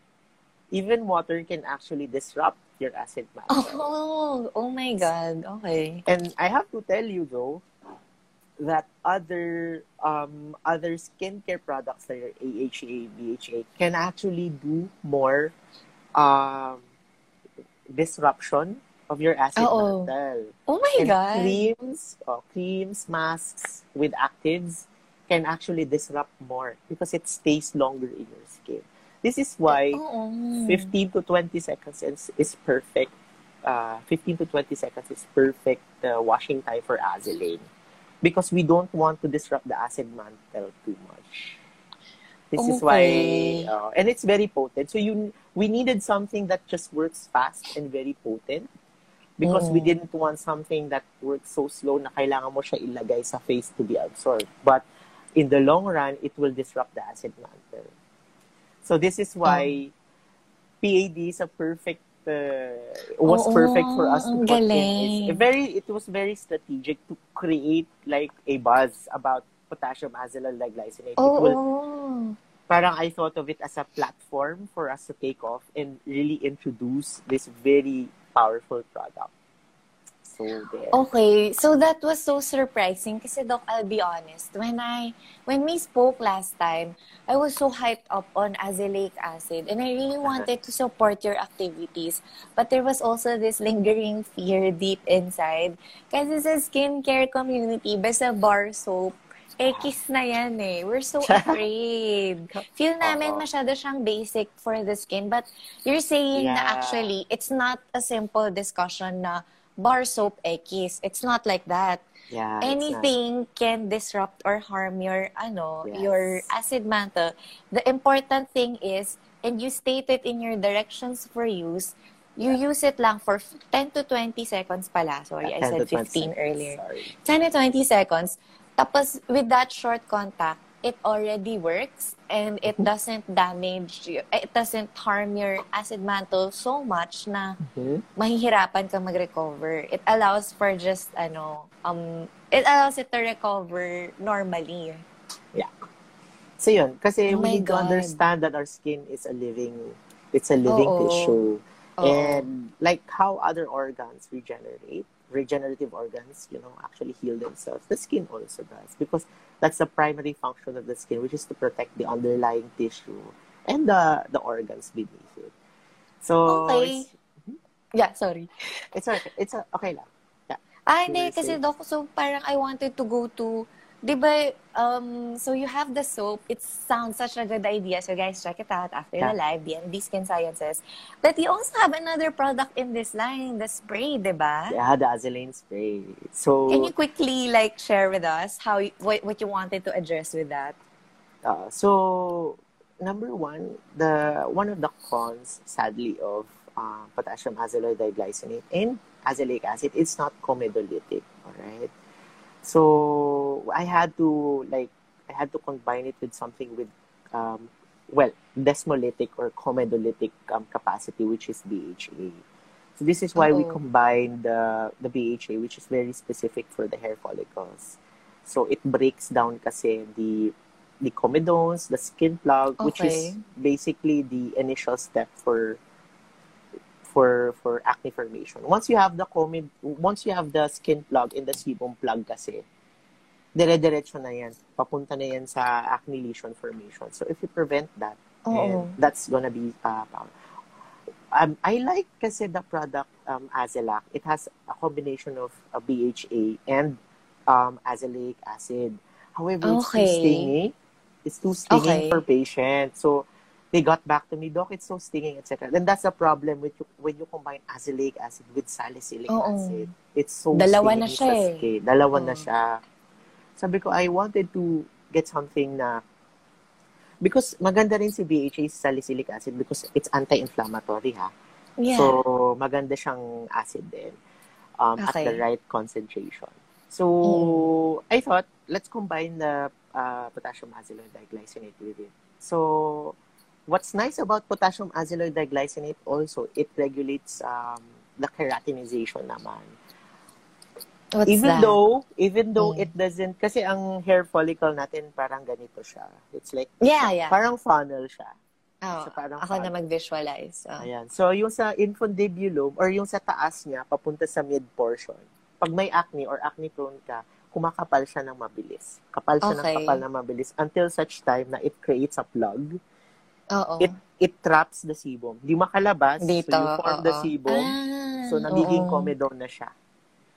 even water can actually disrupt your acid mantle. <laughs> Oh, oh my God. Okay. And I have to tell you though that other um other skincare products like your AHA, BHA can actually do more um disruption of your acid Oo. mantle. Oh my And God. creams, oh, creams, masks with actives can actually disrupt more because it stays longer in your skin. This is why Oo. 15 to 20 seconds is, is perfect. Uh, 15 to 20 seconds is perfect uh, washing time for Azelane because we don't want to disrupt the acid mantle too much. This is why, uh, and it's very potent. So you, we needed something that just works fast and very potent because we didn't want something that works so slow na kailangan mo siya ilagay sa face to be absorbed. But in the long run, it will disrupt the acid mantle. So this is why PAD is a perfect uh, was Oo, perfect for us to put in. Very it was very strategic to create like a buzz about potassium azelaic glycinate. It will parang I thought of it as a platform for us to take off and really introduce this very powerful product. So, there. Okay, so that was so surprising kasi Doc, I'll be honest, when I when we spoke last time, I was so hyped up on azelaic acid and I really wanted to support your activities. But there was also this lingering fear deep inside kasi sa skincare community, basta bar soap, eh, kiss na yan eh. We're so <laughs> afraid. Feel namin Oo. masyado siyang basic for the skin. But you're saying na Yeah. actually, it's not a simple discussion na bar soap kiss. It's not like that. Yeah, Anything can disrupt or harm your, ano, Yes. your acid mantle. The important thing is, and you stated in your directions for use, you use it lang for 10 to 20 seconds pala. Sorry, I 10 said to 20 15 seconds. earlier. Sorry. 10 to 20 seconds. Tapos, with that short contact, it already works and it Mm-hmm. doesn't damage, you, eh, it doesn't harm your acid mantle so much na Mhm. mahihirapan ka mag-recover. It allows for just, ano, um, it allows it to recover normally. Yeah. So yun, kasi Oh we need to understand that our skin is a living, it's a living Oo. tissue. Oo. And like how other organs regenerate, regenerative organs, you know, actually heal themselves, the skin also does. Because that's the primary function of the skin, which is to protect the underlying tissue and the, the organs beneath it. So, Okay. it's, Yeah, sorry. it's, okay, it's a, okay lang. Ah, You hindi. Kasi? Doc, so parang I wanted to go to, di ba, um, so you have the soap. It sounds such a good idea. So guys, check it out after Yeah. the live, DMD Skin Sciences. But you also have another product in this line, the spray, di ba? Yeah, the Azelaine spray. So, Can you quickly like share with us how you, what, what you wanted to address with that? Uh, so number one, the one of the cons, sadly, of uh, potassium azelaic diglycinate and azelaic acid, it's not comedolytic. All right. So I had to like I had to combine it with something with um, well desmolytic or comedolytic um, capacity, which is BHA. So this is why we combine the the BHA, which is very specific for the hair follicles. So it breaks down kasi the the comedones, the skin plug, which is basically the initial step for for for acne formation. Once you have the comed, once you have the skin plug and the sebum plug kasi, dire-diretso na yan. Papunta na yan sa acne lesion formation. So if you prevent that, Oo. and that's gonna be uh. Um, I like kasi the product um, Azelac. It has a combination of uh, BHA and um, azelaic acid. However, it's too Okay. stinging. It's too stinging Okay. for patients. So they got back to me, Doc, it's so stinging, etc. Then that's the problem with you, when you combine azelaic acid with salicylic Oo. acid. It's so Dalawa na stinging siya sa eh. skin. Dalawa na Oo. siya. Sabi ko, I wanted to get something na because maganda rin si BHA sa salicylic acid because it's anti-inflammatory ha. Yeah. So maganda siyang acid din um, at Okay. the right concentration. So I thought let's combine the uh, potassium azelaic diglycinate with it. So what's nice about potassium azelaic diglycinate also it regulates um, the keratinization naman What's even that? though even though Mm. it doesn't kasi ang hair follicle natin parang ganito siya it's like Yeah, yeah. parang funnel siya Oh, So, parang ako na fog. mag-visualize. Oh. ayan so yung sa infundibulum or yung sa taas niya papunta sa mid portion pag may acne or acne prone ka kumakapal siya ng mabilis kapal siya Okay. ng kapal ng mabilis until such time na it creates a plug Oo. it it traps the sebum di makalabas Dito. so you form the oo. sebum Ah, so nagiging oo. comedone na siya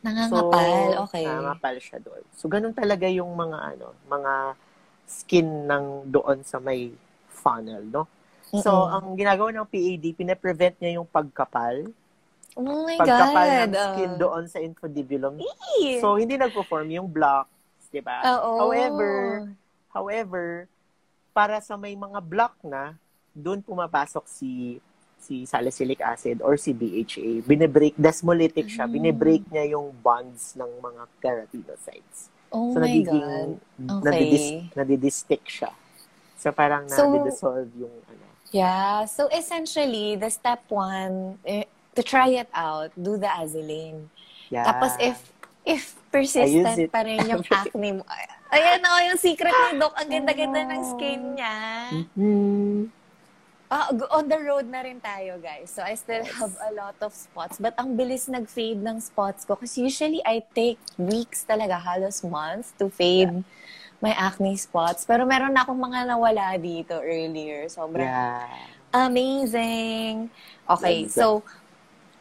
Nangangapal. okay. Nangangapal siya doon. So, ganun talaga yung mga, ano, mga skin ng doon sa may funnel, no? So, Mm-mm. ang ginagawa ng PAD, pine-prevent niya yung pagkapal. oh my pagkapal God. ng skin oh. doon sa infundibulum. Eee. So, hindi nagpo-form yung blocks, di ba? Oo. However, however, para sa may mga block na, doon pumapasok si si salicylic acid or si BHA. Binebreak, desmolytic siya. Mm. Binebreak niya yung bonds ng mga keratinocytes. oh So, my nagiging, God. nadidis, Okay. nadidistick siya. So, parang So- nadidissolve yung ano. Yeah. So, essentially, the step one, eh, to try it out, do the Azelane. Yeah. Tapos, if if persistent pa rin yung <laughs> acne mo, ay- ayan o, yung secret ni Doc, ang ganda-ganda ng skin niya. Mhm. G- on the road na rin tayo, guys. So, I still Yes. have a lot of spots. But ang bilis nag-fade ng spots ko. Kasi usually, I take weeks talaga, halos months, to fade my acne spots. Pero meron na akong mga nawala dito earlier. Sobrang Yeah. amazing. Okay, Ganda. so,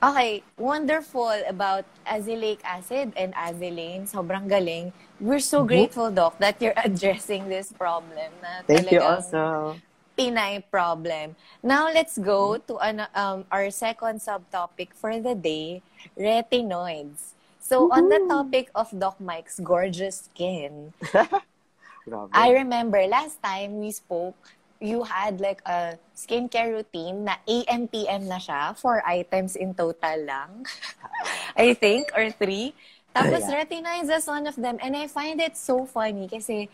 okay, wonderful about azelaic acid and azelaine. Sobrang galing. We're so Mhm. grateful, Doc, that you're <laughs> addressing this problem. Na Thank you also. Pinay problem. Now, let's go to ano, um, our second subtopic for the day, retinoids. So, on the topic of Doc Mike's gorgeous skin. <laughs> I remember last time we spoke, you had like a skincare routine na AM, PM na siya, four items in total lang. <laughs> I think, or three. Tapos Yeah. retinoids is one of them. And I find it so funny kasi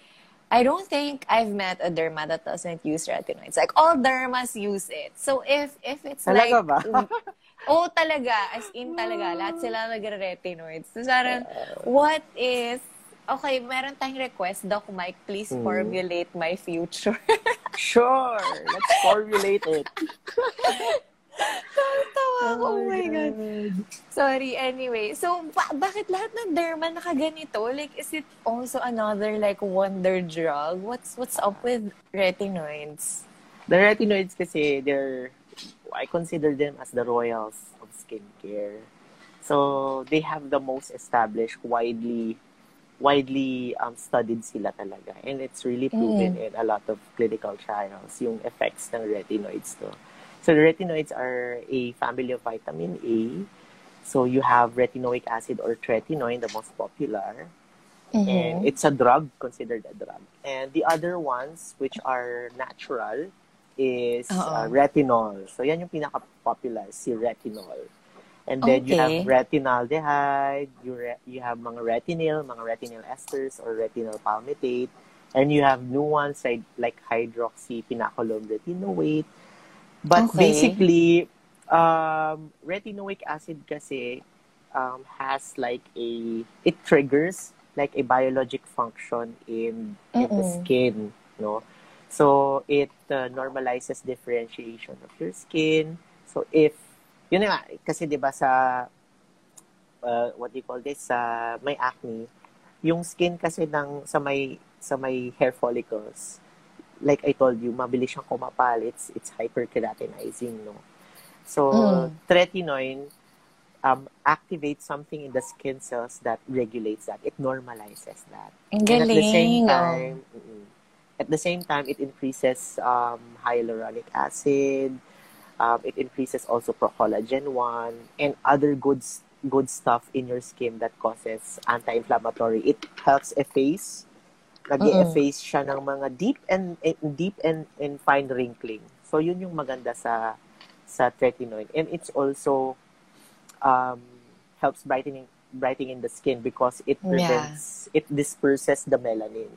I don't think I've met a derma that doesn't use retinoids. Like, all dermas use it. So, if if it's Talaga like... ba? Oo, talaga. As in talaga. Lahat sila nagre-retinoids. So, parang, what is... Okay, meron tayong request. Doc Mike, please Hmm. formulate my future. Sure. Let's formulate it. <laughs> Tawa ako. Oh my God. Sorry, anyway. So, ba- bakit lahat ng derma nakaganito? Like, is it also another, like, wonder drug? What's what's up with retinoids? The retinoids kasi, they're, I consider them as the royals of skincare. So, they have the most established, widely, widely um, studied sila talaga. And it's really proven in a lot of clinical trials, yung effects ng retinoids to. So, the retinoids are a family of vitamin A. So, you have retinoic acid or tretinoin, the most popular. And it's a drug, considered a drug. And the other ones, which are natural, is uh, retinol. So, yan yung pinaka-popular, si retinol. And then you have Okay. retinaldehyde, you, re- you have mga retinil, mga retinol esters or retinol palmitate. And you have new ones like, like hydroxypinacolone retinoate. But Okay. basically, um, retinoic acid kasi um, has like a, it triggers like a biologic function in, in the skin, no? So, it uh, normalizes differentiation of your skin. So, if, yun nga, kasi di ba sa, uh, what do you call this, sa may acne, yung skin kasi ng, sa may, sa may hair follicles, like I told you, mabilis siyang kumapal. It's, it's hyperkeratinizing, no? So, Mm. tretinoin um, activates something in the skin cells that regulates that. It normalizes that. Ang And at the same galing. oh. time, at the same time, it increases um, hyaluronic acid. Um, it increases also procollagen 1 and other good, good stuff in your skin that causes anti-inflammatory. It helps efface. Nag-efface siya ng mga deep and, and deep and, and fine wrinkling. So yun yung maganda sa sa tretinoin. And it's also um, helps brightening brightening the skin because it Yeah. prevents it disperses the melanin.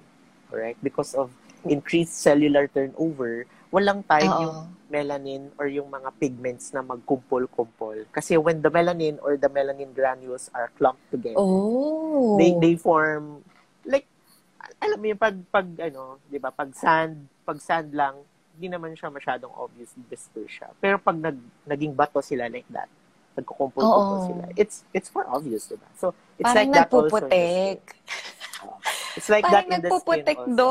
Correct? Because of increased cellular turnover, walang time Oo. yung melanin or yung mga pigments na magkumpol-kumpol. Kasi when the melanin or the melanin granules are clumped together, Oh. they they form alam mo yung pag pag ano, 'di ba? Pag sand, pag sand lang, hindi naman siya masyadong obvious disperse siya. Pero pag nag naging bato sila like that, nagkukumpol-kumpol Oo. sila. It's it's more obvious, 'di ba? So it's Parang like that also. Oo. It's like Parang that in the skin nagpuputik do.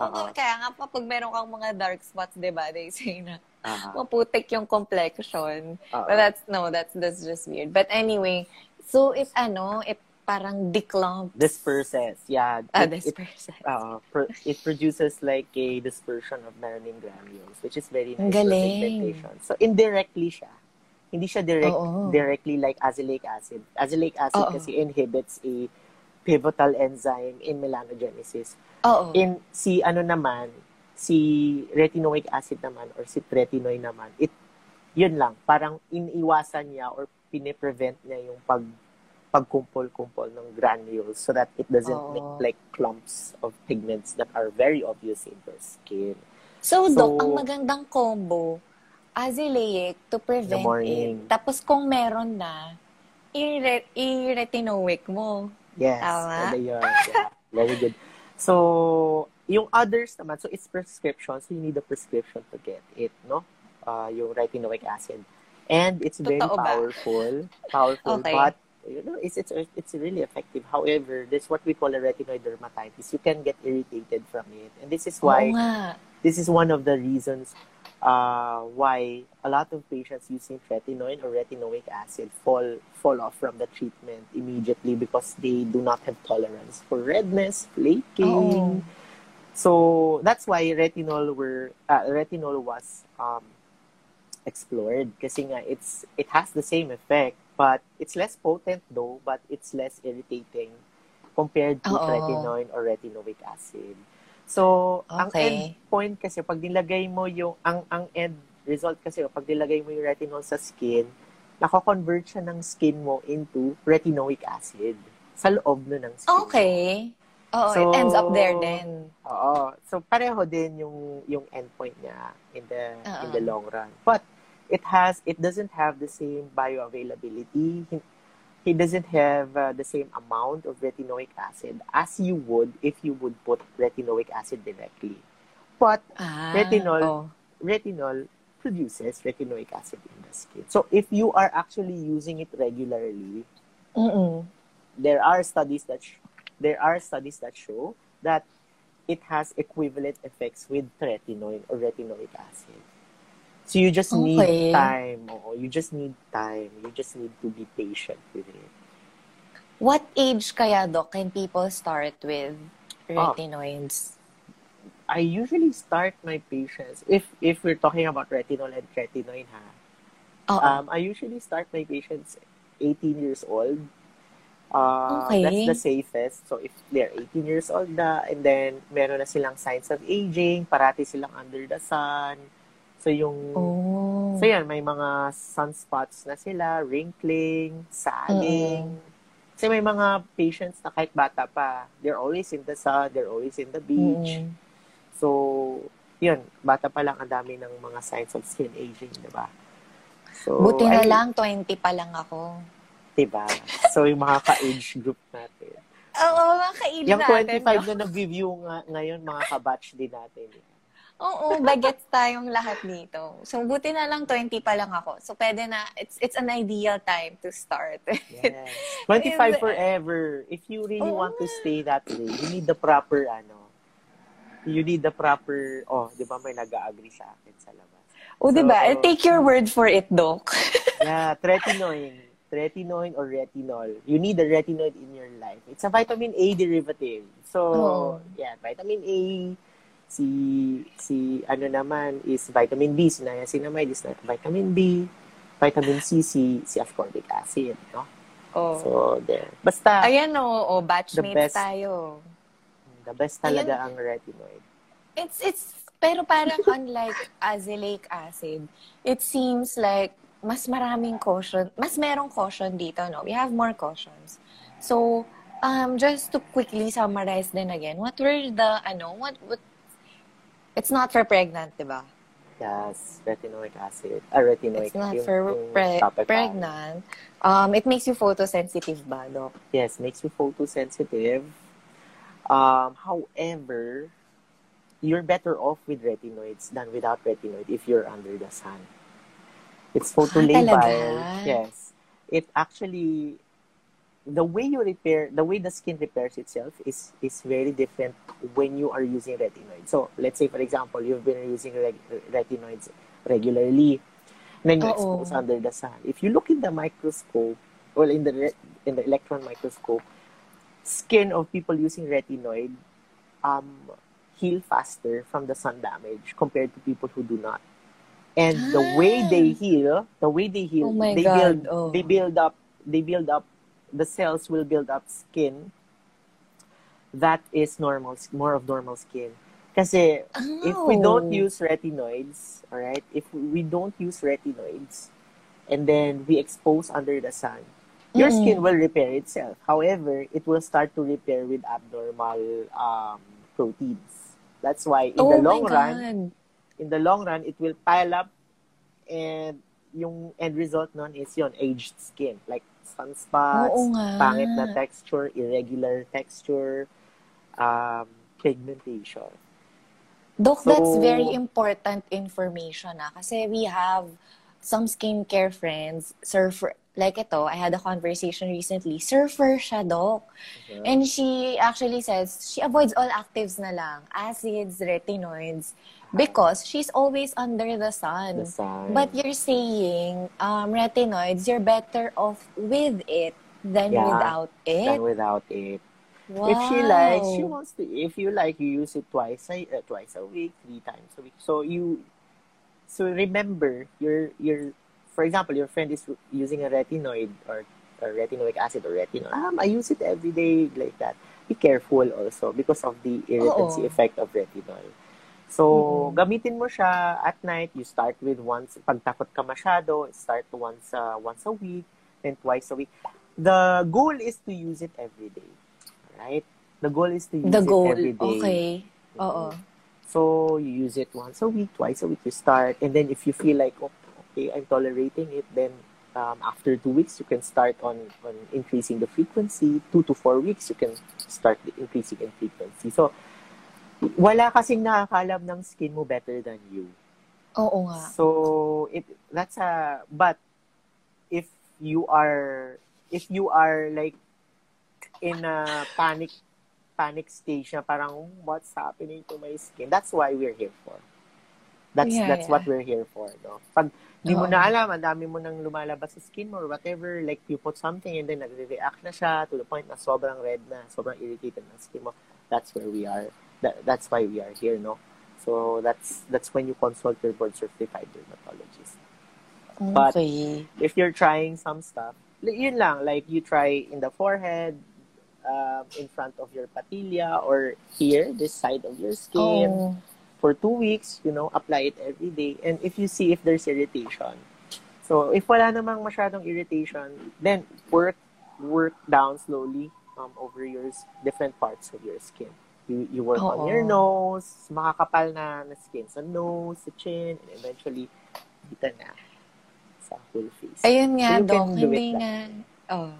Oo. Kaya nga pa, pag meron kang mga dark spots, di ba, they say na Ah, maputik yung complexion. oo. But that's, no, that's, that's just weird. But anyway, so it, ano, it parang declumps. disperses. Yeah. Ah, It- it- disperses. uh, pro- it produces like a dispersion of melanin granules, which is very nice for galing. pigmentation. So, indirectly siya. Hindi siya direct, Oo. directly like azelaic acid. Azelaic acid Oo. kasi inhibits a pivotal enzyme in melanogenesis. Oo. In si ano naman, si retinoic acid naman or si tretinoin naman, it yun lang, parang iniwasan niya or piniprevent niya yung pag pagkumpol-kumpol ng granules so that it doesn't Oo. make like clumps of pigments that are very obvious in your skin. So, So- Doc, ang magandang combo, azelaic to prevent it. Tapos kung meron na, i-re- i-retinoic mo. Yes. Tama? yun. Yeah, very good. So, yung others naman, so it's prescription, so you need a prescription to get it, no? uh, yung retinoic acid. And it's very Totoo ba? powerful. Powerful, Okay. but you know, it's, it's it's really effective. However, there's what we call a retinoid dermatitis. You can get irritated from it. And this is why nga. this is one of the reasons uh, why a lot of patients using retinoid or retinoic acid fall fall off from the treatment immediately because they do not have tolerance for redness, flaking. Oo. So that's why retinol were uh, retinol was um, explored kasi nga it's it has the same effect but it's less potent though but it's less irritating compared to Oo. retinoid or retinoic acid. So, ang Okay. end point kasi pag nilagay mo yung ang ang end result kasi pag nilagay mo yung retinol sa skin, nako-convert siya ng skin mo into retinoic acid sa loob no ng skin. Okay. Oo, So, it ends up there then. Oo. So pareho din yung yung endpoint niya in the in Oo. the long run. But it has it doesn't have the same bioavailability. He, he doesn't have uh, the same amount of retinoic acid as you would if you would put retinoic acid directly. But Ah, Retinol. oh. retinol produces retinoic acid in the skin. So if you are actually using it regularly, Mm-mm. there are studies that sh- there are studies that show that it has equivalent effects with retinoid or retinoic acid. So you just Okay. need time. Oo, you just need time. You just need to be patient with it. What age kaya, Doc, can people start with Ah. retinoids? I usually start my patients if if we're talking about retinol and retinoid ha. Oo. Um, I usually start my patients 18 years old. Uh, Okay. That's the safest. So, if they're 18 years old na, and then meron na silang signs of aging, parati silang under the sun. So, yung... oh. So, yan, may mga sunspots na sila, wrinkling, sagging. Kasi may mga patients na kahit bata pa, they're always in the sun, they're always in the beach. Mm. So, yun, bata pa lang ang dami ng mga signs of skin aging, di ba? So, Buti na I- lang, 20 pa lang ako. Diba? So, yung mga ka-age group natin. Oo, mga Yung natin. 25 na nag-review nga, ngayon, mga ka-batch din natin. Oo, bagets tayong lahat dito. So, buti na lang 20 pa lang ako. So, pwede na, it's it's an ideal time to start. Yes. 25 forever. If you really Oo want to stay that way, you need the proper, ano, you need the proper, oh, di ba may nag-agree sa akin sa labas. o, di ba? So- I'll take your word for it, Doc. <laughs> Yeah, tretinoin. Tretinoin or retinol. You need the retinoid in your life. It's a vitamin A derivative. So, Oh. yeah, vitamin A, si, si, ano naman, is vitamin B, si niacinamide is vitamin B, vitamin C, si, si ascorbic acid, no? Oh. So, there. Basta, Ayan o, oh, The batchmates best. tayo. the best talaga ang retinoid. It's, it's, pero parang <laughs> unlike azelaic acid, it seems like mas maraming caution, mas merong caution dito, no? We have more cautions. So, um, just to quickly summarize then again, what were the, ano, what, what, it's not for pregnant, di ba? Yes, retinoic acid. Ah, retinoic. It's not yung- for pre- pregnant. Um, it makes you photosensitive ba, Doc? Yes, makes you photosensitive. Um, however, you're better off with retinoids than without retinoid if you're under the sun. It's photolabile. Ah, talaga? yes. It actually the way you repair the way the skin repairs itself is is very different when you are using retinoids. So, let's say for example, you've been using reg- retinoids regularly. Then you Oo. expose under the sun. If you look in the microscope, well in the re- in the electron microscope, skin of people using retinoid um, heal faster from the sun damage compared to people who do not. And the way they heal, the way they heal, Oh they God, build, oh. they build up, they build up, the cells will build up skin that is normal, more of normal skin. Kasi if we don't Oh. use retinoids, all right, if we don't use retinoids, and then we expose under the sun, your Mm-mm. skin will repair itself. However, it will start to repair with abnormal um, proteins. That's why in oh the long run, in the long run, it will pile up and yung end result nun is yon aged skin. Like sunspots, Oo nga. pangit na texture, irregular texture, um, pigmentation. Doc, So- that's very important information ah. Kasi we have some skincare friends, surfer, like ito, I had a conversation recently, surfer siya, Doc. Uh-huh. And she actually says, she avoids all actives na lang, acids, retinoids, because she's always under the sun. The sun. But you're saying, um, retinoids, you're better off with it than Yeah, without it? Than without it. wow. If she likes, she wants to. If you like, you use it twice a uh, twice a week, three times a week. So you, so remember, your your, for example, your friend is using a retinoid or, or retinoic acid or retinol. Um, I use it every day like that. Be careful also because of the irritancy Oo. effect of retinol. So, gamitin mo siya at night. You start with once, pag takot ka masyado, start once, uh, once a week, then twice a week. The goal is to use it every day. Right? The goal is to use The it goal, every day. okay. Oo. So, you use it once a week, twice a week, you start. And then if you feel like, oh, okay, I'm tolerating it, then um, after two weeks, you can start on, on increasing the frequency. Two to four weeks, you can start increasing in frequency. So, wala kasing nakakalam ng skin mo better than you. Oo nga. So it that's a but if you are if you are like in a panic panic stage na parang what's happening to my skin that's why we're here for that's Yeah, that's yeah. what we're here for no pag di mo na alam ang dami mo nang lumalabas sa skin mo or whatever like you put something and then nagre-react na siya to the point na sobrang red na sobrang irritated na skin mo that's where we are that, that's why we are here no so that's that's when you consult your board certified dermatologist But- Okay. if you're trying some stuff, yun lang, like you try in the forehead, um, in front of your patilla, or here, this side of your skin, Oh. for two weeks, you know, apply it every day. And if you see if there's irritation, so if wala namang masyadong irritation, then work, work down slowly um, over your different parts of your skin. You, you work on Oo. your nose, makakapal na, na skin sa nose, sa chin, and eventually, dito na sa full face. Ayun nga, So you Doc, can do hindi nga. Oh.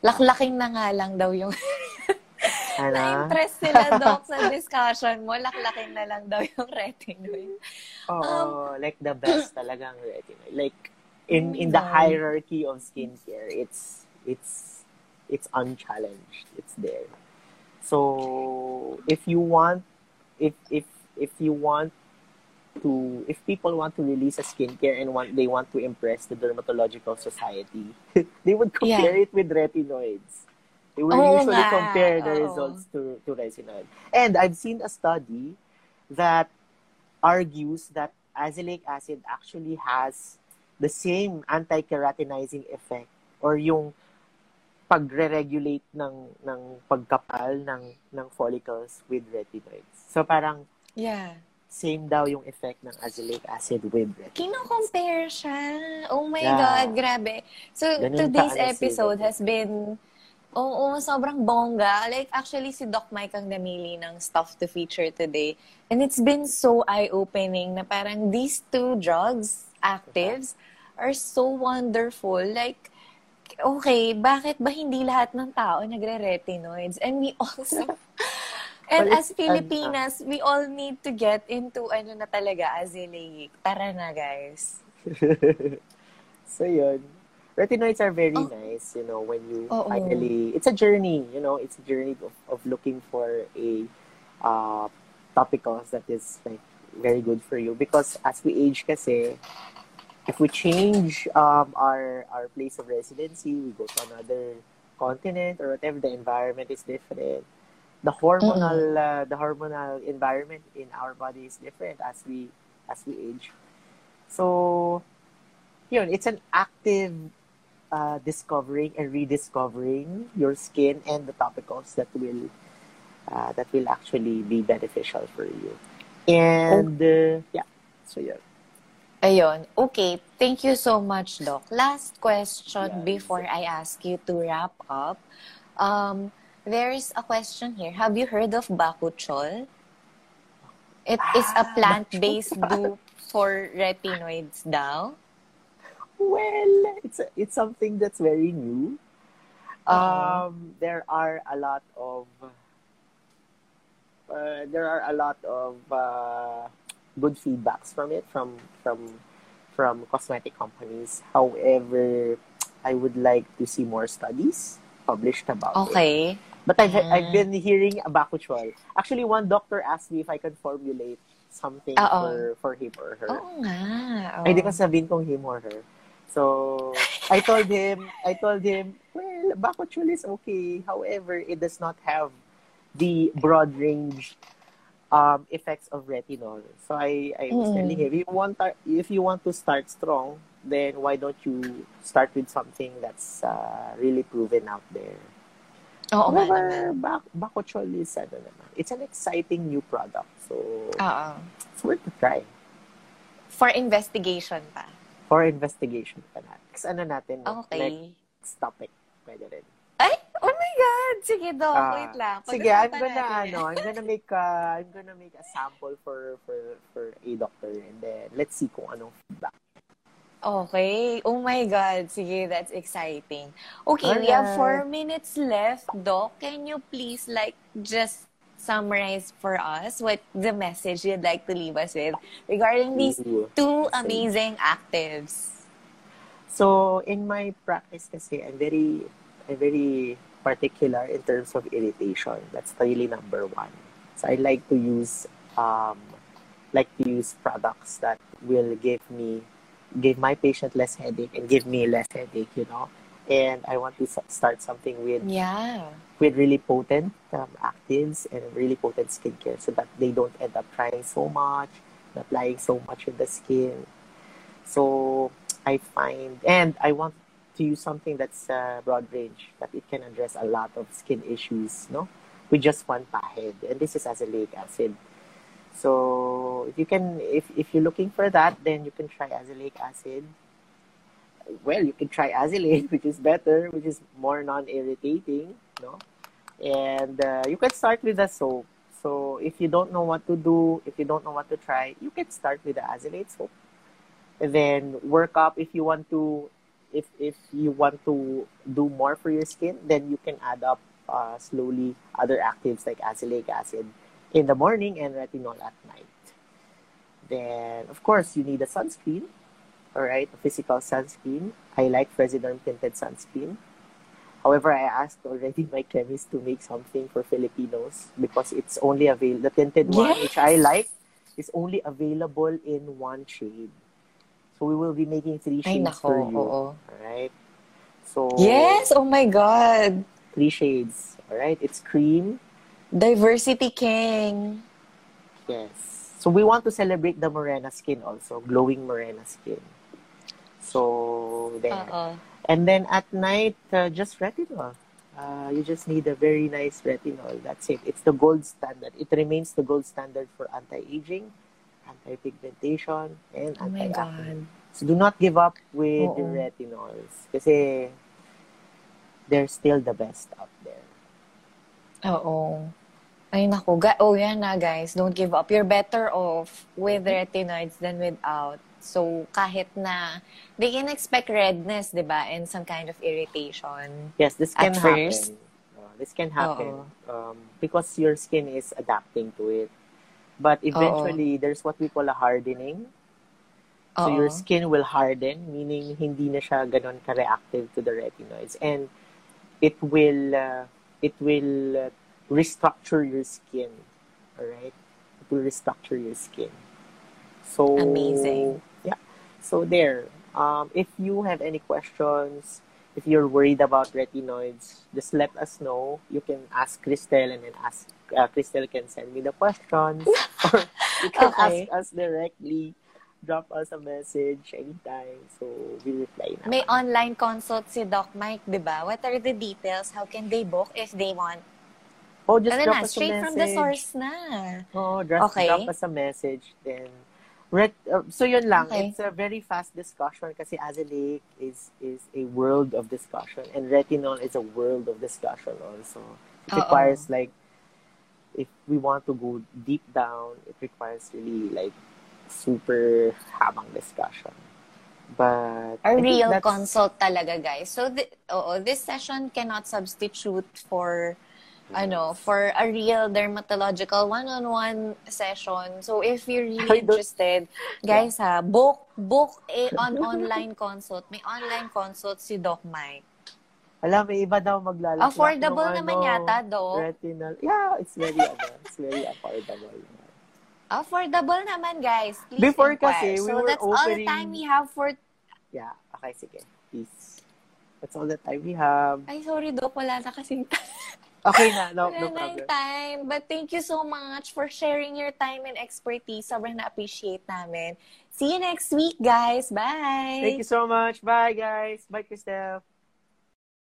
Laklaking na nga lang daw yung... <laughs> Ano? Na-impress sila, <laughs> Doc, sa discussion mo. Laklaking na lang daw yung retinoid. Oo, like the best <clears throat> talagang retinoid. Like in in the God. hierarchy of skincare, it's it's it's unchallenged. It's there. So if you want if if if you want to if people want to release a skincare and want they want to impress the dermatological society, <laughs> they would compare it with retinoids. They would Oo usually compare the oo. results to to retinoid. And I've seen a study that argues that azelaic acid actually has the same anti-keratinizing effect or yung pagre-regulate ng ng pagkapal ng ng follicles with retinoids. So parang Yeah. same daw yung effect ng azelaic acid with retinoids. Kino-compare siya. Oh my Yeah. God, grabe. So, Ganun today's episode has been, oo, sobrang bongga. Like, actually, si Doc Mike ang namili ng stuff to feature today. And it's been so eye-opening na parang these two drugs, actives, are so wonderful. Like, okay, bakit ba hindi lahat ng tao nagre-retinoids? And we also... <laughs> And as Filipinas, we all need to get into ano na talaga, azelaic. Tara na, guys. <laughs> so yun. Retinoids are very Oh. nice, you know, when you Oo. finally, it's a journey, you know, it's a journey of, of looking for a uh, topicals that is like very good for you because as we age kasi, if we change um, our our place of residency, we go to another continent or whatever, the environment is different. The hormonal uh, the hormonal environment in our body is different as we as we age. So, yun, it's an active uh, discovering and rediscovering your skin and the topicals that will uh, that will actually be beneficial for you. And uh, yeah, so yun. Ayun. Okay. Thank you so much, Doc. Last question before I ask you to wrap up. Um, there's a question here. Have you heard of bakuchiol? It is a Ah, plant-based dupe for retinoids daw. Well, it's it's something that's very new. Oo. Um, there are a lot of uh, there are a lot of uh, good feedbacks from it from from from cosmetic companies. However, I would like to see more studies published about it. Okay. But I've, Mm. I've been hearing Bakuchiol. Actually, one doctor asked me if I can formulate something Oo. for for him or her. Oo nga. oo. Ay, di ko sabihin kung him or her. So, I told him, I told him, well, Bakuchiol is okay. However, it does not have the broad range um, effects of retinol. So, I, I was Mm. telling him, if you, want, if you want to start strong, then why don't you start with something that's uh, really proven out there? Oo nga However. Bak Bakuchiol is, ano naman, it's an exciting new product. So, Oo. it's worth to try. For investigation pa. For investigation pa natin. Kasi ano natin? Okay. next topic. Pwede rin. My God! Sige, Doc. Ah, wait lang. Sige, I'm gonna, natin ano, I'm gonna make, uh, I'm gonna make a sample for, for, for a doctor and then let's see kung anong feedback. Okay. Oh my God. Sige, that's exciting. Okay, we have Alright. four minutes left. Doc, can you please, like, just summarize for us what the message you'd like to leave us with regarding these two amazing actives? So, in my practice kasi, I'm very, I'm very particular in terms of irritation. That's really number one. So, I like to use, um, like to use products that will give me, give my patient less headache and give me less headache, you know. And I want to start something with Yeah. with really potent um, actives and really potent skincare so that they don't end up trying so much, applying so much in the skin. So I find, and I want to use something that's uh, broad range, that it can address a lot of skin issues, no? With just one pahid. And this is azelaic acid. So if you can, if, if you're looking for that, then you can try azelaic acid. Well, you can try azelaic, <laughs> which is better, which is more non-irritating, no? And uh, you can start with the soap. So if you don't know what to do, if you don't know what to try, you can start with the azelaic soap. And then work up if you want to if if you want to do more for your skin, then you can add up uh, slowly other actives like azelaic acid in the morning and retinol at night. Then of course you need a sunscreen, all right, a physical sunscreen. I like Fresiderm tinted sunscreen. However, I asked already <laughs> my chemist to make something for Filipinos because it's only available. The tinted one, which I like, is only available in one shade. So we will be making three Ay, shades for you. Oo. Alright? So, Yes! Oh my God! three shades. Alright? It's cream. Diversity King. Yes. So we want to celebrate the morena skin also, glowing morena skin. So, there. Oo. And then at night, uh, just retinol. Uh, you just need a very nice retinol. That's it. It's the gold standard. It remains the gold standard for anti-aging, anti-pigmentation, and Oh my anti-acne. God. So do not give up with Oo. the retinols. Kasi they're still the best out there. Oo. Ay, naku. Ga- oh, yan na, guys. Don't give up. You're better off with retinoids than without. So, kahit na, they can expect redness, di ba? And some kind of irritation. Yes, this can At happen. first. Uh, this can happen um, because your skin is adapting to it. But eventually, there's what we call a hardening. So Oo. your skin will harden, meaning hindi na siya ganon ka-reactive to the retinoids. And it will, uh, it will uh, restructure your skin. Alright? It will restructure your skin. So, Amazing. Yeah. So there. Um, if you have any questions, if you're worried about retinoids, just let us know. You can ask Cristel and then ask, uh, Cristel can send me the questions. <laughs> or you can Okay. ask us directly. Drop us a message anytime. So, we reply na. May online consult si Doc Mike, di ba? What are the details? How can they book if they want? oh, just Ano drop na, us a straight message. from the source na. Oh, just Okay. drop us a message. Then, uh, so yun lang. Okay. It's a very fast discussion kasi azelaic is is a world of discussion and retinol is a world of discussion also. It Oo. requires like, if we want to go deep down, it requires really like super habang discussion. But A real consult talaga, guys. So, th- oo, this session cannot substitute for ano, for a real dermatological one-on-one session. So if you're really interested, guys ha, book book a on online consult. May online consult si Doc Mike. Alam, may iba daw maglalaki. Affordable naman yata, Doc. Retinal. Yeah, it's very, ano, it's very affordable. Affordable naman, guys. Please Before inquire. kasi, we so were that's all the time we have for... Yeah, okay, sige. Peace. That's all the time we have. Ay, sorry, Doc. Wala na kasing Okay na, no, no problem. time. But thank you so much for sharing your time and expertise. Sobrang na-appreciate namin. See you next week, guys. Bye! Thank you so much. Bye, guys. Bye, Christelle.